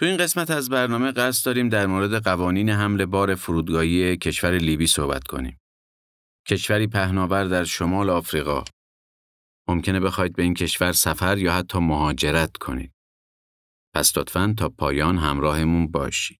تو این قسمت از برنامه قصد داریم در مورد قوانین حمل بار فرودگاهی کشور لیبی صحبت کنیم. کشوری پهناور در شمال آفریقا. ممکنه بخواید به این کشور سفر یا حتی مهاجرت کنید. پس لطفاً تا پایان همراهمون باشید.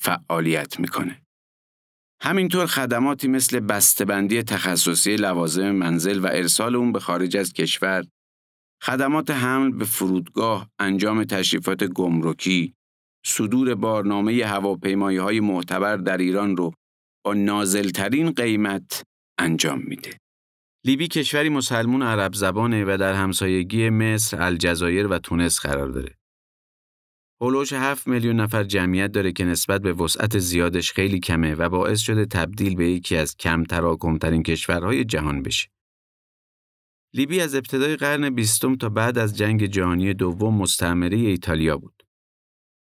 فعالیت می‌کنه. همینطور خدماتی مثل بسته‌بندی تخصصی لوازم منزل و ارسال اون به خارج از کشور، خدمات حمل به فرودگاه، انجام تشریفات گمرکی، صدور بارنامه هواپیمایی های معتبر در ایران رو با نازلترین قیمت انجام میده. لیبی کشوری مسلمون عرب زبانه و در همسایگی مصر، الجزایر و تونس قرار داره. هولوش 7 میلیون نفر جمعیت داره که نسبت به وسعت زیادش خیلی کمه و باعث شده تبدیل به یکی از کم تراکمترین کشورهای جهان بشه. لیبی از ابتدای قرن بیستم تا بعد از جنگ جهانی دوم مستعمره ایتالیا بود.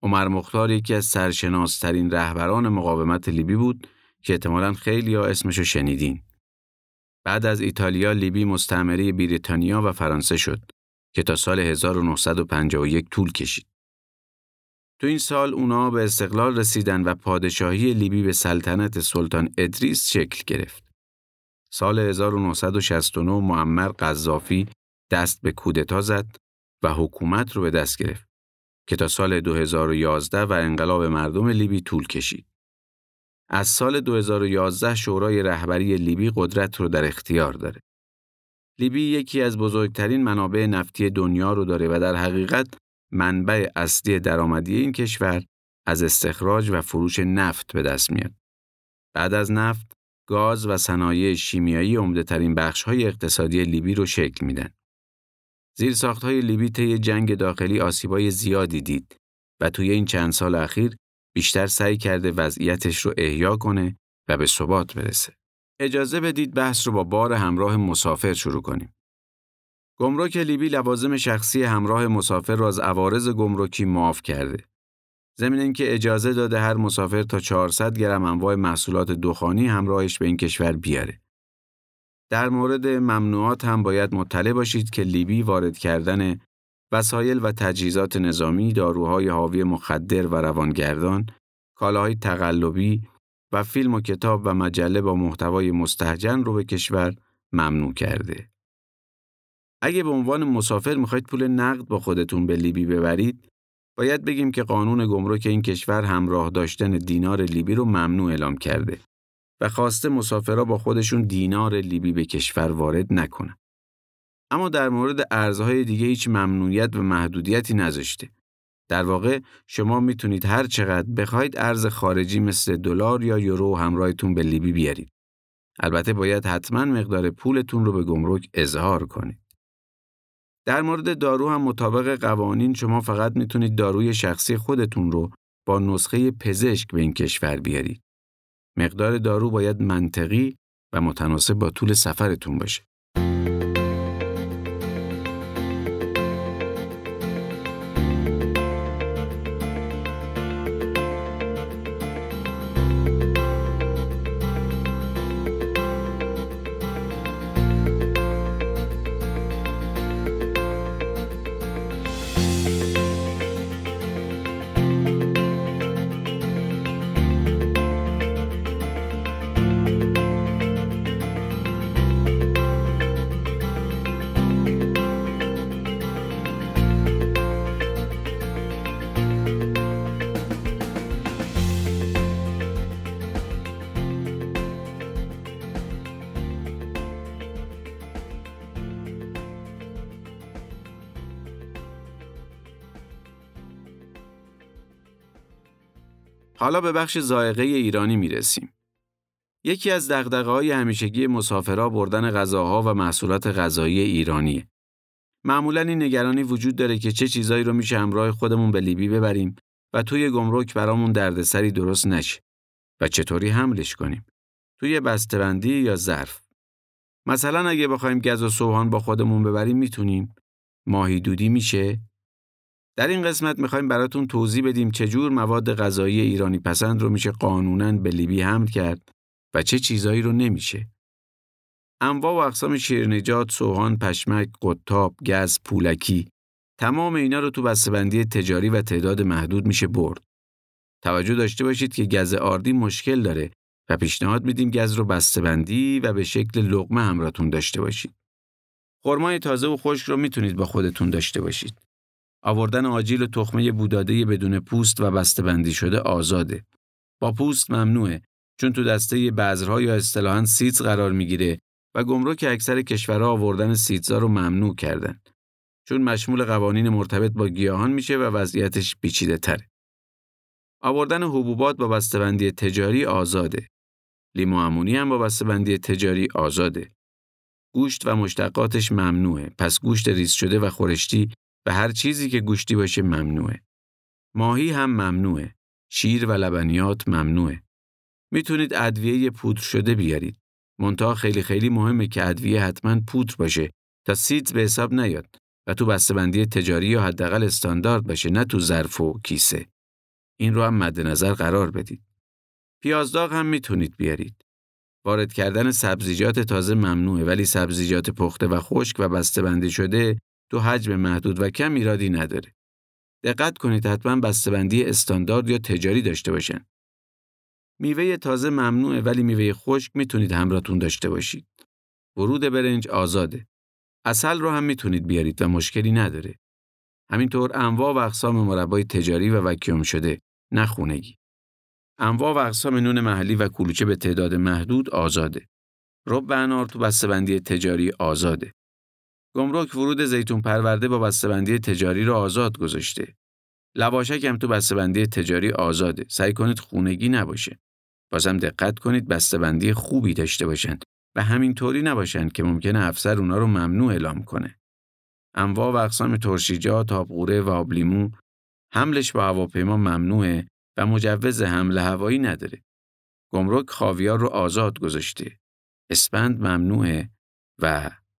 عمر مختار یکی از سرشناسترین رهبران مقاومت لیبی بود که احتمالاً خیلی ها اسمشو شنیدین. بعد از ایتالیا لیبی مستعمره بریتانیا و فرانسه شد که تا سال 1951 طول کشید. تو این سال اونا به استقلال رسیدن و پادشاهی لیبی به سلطنت سلطان ادریس شکل گرفت. سال 1969 معمر قذافی دست به کودتا زد و حکومت رو به دست گرفت که تا سال 2011 و انقلاب مردم لیبی طول کشید. از سال 2011 شورای رهبری لیبی قدرت رو در اختیار داره. لیبی یکی از بزرگترین منابع نفتی دنیا رو داره و در حقیقت منبع اصلی درآمدی این کشور از استخراج و فروش نفت به دست میاد. بعد از نفت، گاز و صنایع شیمیایی عمده ترین بخش های اقتصادی لیبی رو شکل میدن. زیر ساخت های لیبی طی جنگ داخلی آسیبای زیادی دید و توی این چند سال اخیر بیشتر سعی کرده وضعیتش رو احیا کنه و به ثبات برسه. اجازه بدید بحث رو با بار همراه مسافر شروع کنیم. گمرک لیبی لوازم شخصی همراه مسافر را از عوارض گمرکی معاف کرده. ضمن اینکه اجازه داده هر مسافر تا 400 گرم انواع محصولات دخانی همراهش به این کشور بیاره. در مورد ممنوعات هم باید مطلع باشید که لیبی وارد کردن وسایل و تجهیزات نظامی، داروهای حاوی مخدر و روانگردان، کالاهای تقلبی و فیلم و کتاب و مجله با محتوای مستهجن رو به کشور ممنوع کرده. اگه به عنوان مسافر می‌خواید پول نقد با خودتون به لیبی ببرید، باید بگیم که قانون گمرک این کشور همراه داشتن دینار لیبی رو ممنوع اعلام کرده و خواسته مسافرها با خودشون دینار لیبی به کشور وارد نکنن. اما در مورد ارزهای دیگه هیچ ممنوعیت و محدودیتی نذاشته. در واقع شما می‌تونید هر چقدر بخواید ارز خارجی مثل دلار یا یورو همراهتون به لیبی بیارید. البته باید حتما مقدار پولتون رو به گمرک اظهار کنید. در مورد دارو هم مطابق قوانین شما فقط می‌تونید داروی شخصی خودتون رو با نسخه پزشک به این کشور بیارید. مقدار دارو باید منطقی و متناسب با طول سفرتون باشه. حالا به بخش زائقه ایرانی می رسیم. یکی از دقدقه های همیشگی مسافرها بردن غذاها و محصولات غذایی ایرانیه. معمولا این نگرانی وجود داره که چه چیزایی رو میشه همراه خودمون به لیبی ببریم و توی گمرک برامون دردسری درست نشه و چطوری حملش کنیم. توی بسته‌بندی یا ظرف. مثلا اگه بخوایم گز و سوهان با خودمون ببریم می‌تونیم. ماهی دودی میشه؟ در این قسمت می‌خوایم براتون توضیح بدیم چجور مواد غذایی ایرانی پسند رو میشه قانونا به لیبی حمل کرد و چه چیزایی رو نمیشه. انواع و اقسام شیرنجات، سوهان، پشمک، قطاب، گز، پولکی تمام اینا رو تو بسته‌بندی تجاری و تعداد محدود میشه برد. توجه داشته باشید که گز آردی مشکل داره و پیشنهاد میدیم گز رو بسته‌بندی و به شکل لقمه همراهتون داشته باشید. خرمای تازه و خشک رو می‌تونید با خودتون داشته باشید. آوردن آجیل تخمه بوداده بدون پوست و بسته‌بندی شده آزاده. با پوست ممنوعه چون تو دسته بذرها یا اصطلاحاً سیتز قرار می‌گیره و گمرک اکثر کشورها آوردن سیتزا رو ممنوع کردن. چون مشمول قوانین مرتبط با گیاهان میشه و وضعیتش پیچیده تره. آوردن حبوبات با بسته‌بندی تجاری آزاده. لیمو امونی هم با بسته‌بندی تجاری آزاده. گوشت و مشتقاتش ممنوعه. پس گوشت ریز شده و خورشتی و هر چیزی که گوشتی باشه ممنوعه. ماهی هم ممنوعه. شیر و لبنیات ممنوعه. می‌تونید ادویه پودر شده بیارید. منتها خیلی خیلی مهمه که ادویه حتما پودر باشه تا سیدز به حساب نیاد و تو بسته‌بندی تجاری یا حداقل استاندارد باشه نه تو ظرف و کیسه. این رو هم مد نظر قرار بدید. پیازداغ هم می‌تونید بیارید. وارد کردن سبزیجات تازه ممنوعه ولی سبزیجات پخته و خشک و بسته‌بندی شده تو حجم محدود و کم ایرادی نداره. دقت کنید حتما بسته‌بندی استاندارد یا تجاری داشته باشن. میوه تازه ممنوعه ولی میوه خشک می‌تونید همراهتون داشته باشید. ورود برنج آزاده. اصل رو هم می‌تونید بیارید و مشکلی نداره. همینطور انواع و اقسام مربای تجاری و وکیوم شده، نه خونگی. انواع و اقسام نون محلی و کلوچه به تعداد محدود آزاده. رب انار تو بسته‌بندی تجاری آزاده. گمرک ورود زیتون پرورده با بسته‌بندی تجاری رو آزاد گذاشته. لواشک هم تو بسته‌بندی تجاری آزاده. سعی کنید خونگی نباشه. بازم دقت کنید بسته‌بندی خوبی داشته باشن و همینطوری نباشن که ممکنه افسر اونا رو ممنوع اعلام کنه. انواع و اقسام ترشیجات، آبقوره و آبلیمو حملش با هواپیما ممنوعه و مجوز حمل هوایی نداره. گمرک خاویار رو آزاد گذاشته. اسپند ممنوعه و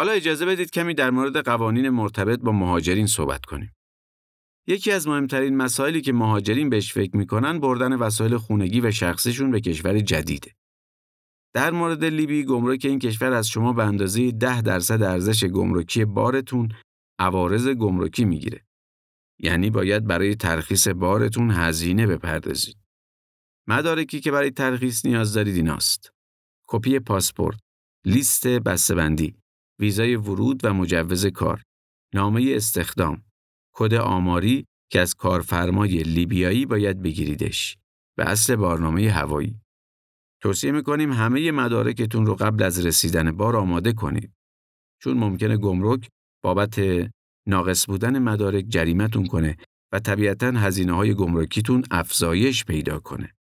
حالا اجازه بدید کمی در مورد قوانین مرتبط با مهاجرین صحبت کنیم. یکی از مهمترین مسائلی که مهاجرین بهش فکر می‌کنن بردن وسایل خونگی و شخصیشون به کشور جدیده. در مورد لیبی گمرک این کشور از شما به اندازه 10 درصد ارزش گمرکی بارتون عوارض گمرکی می‌گیره. یعنی باید برای ترخیص بارتون هزینه بپردازید. مدارکی که برای ترخیص نیاز دارید ایناست. کپی پاسپورت، لیست بسته‌بندی، ویزای ورود و مجوز کار، نامه استخدام، کد آماری که از کارفرمای لیبیایی باید بگیریدش و اصل بارنامه هوایی. توصیه می‌کنیم همه مدارکتون رو قبل از رسیدن بار آماده کنید. چون ممکنه گمرک بابت ناقص بودن مدارک جریمتون کنه و طبیعتا هزینه های گمرکیتون افزایش پیدا کنه.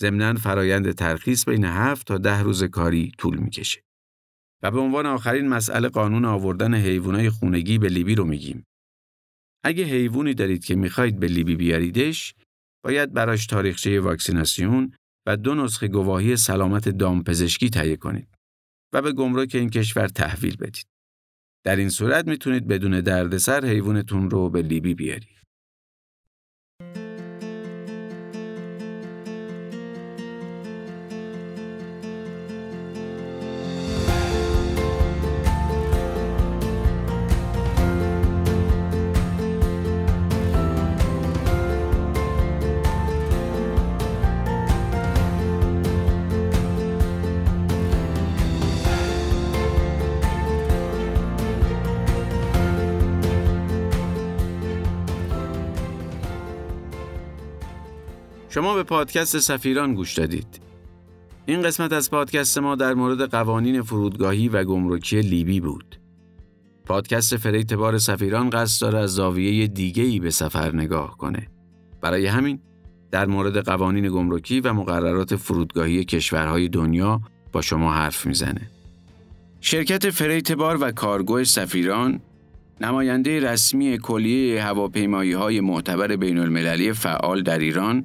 ضمناً فرایند ترخیص بین 7 تا ده روز کاری طول می‌کشه. و به عنوان آخرین مسئله قانون آوردن حیوانات خونگی به لیبی رو میگیم. اگه حیوانی دارید که می‌خواید به لیبی بیاریدش، باید براش تاریخچه واکسیناسیون و دو نسخه گواهی سلامت دامپزشکی تهیه کنید و به گمرک این کشور تحویل بدید. در این صورت می‌تونید بدون دردسر حیوانتون رو به لیبی بیارید. شما به پادکست سفیران گوش دادید. این قسمت از پادکست ما در مورد قوانین فرودگاهی و گمرکی لیبی بود. پادکست freight بار سفیران قصد داره از زاویه دیگه ای به سفر نگاه کنه. برای همین در مورد قوانین گمرکی و مقررات فرودگاهی کشورهای دنیا با شما حرف می‌زنه. شرکت freight بار و کارگو سفیران نماینده رسمی کلیه هواپیمایی های معتبر بین المللی فعال در ایران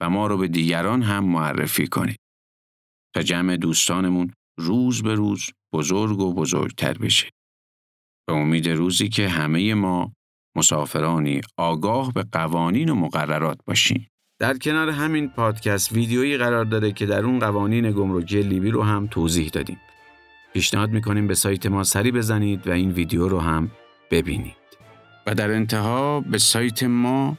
و ما رو به دیگران هم معرفی کنید تا جمع دوستانمون روز به روز بزرگ و بزرگتر بشه. به امید روزی که همه ما مسافرانی آگاه به قوانین و مقررات باشیم. در کنار همین پادکست ویدیویی قرار داره که در اون قوانین گمرکی لیبی رو هم توضیح دادیم. پیشنهاد می‌کنیم به سایت ما سری بزنید و این ویدیو رو هم ببینید. و در انتها به سایت ما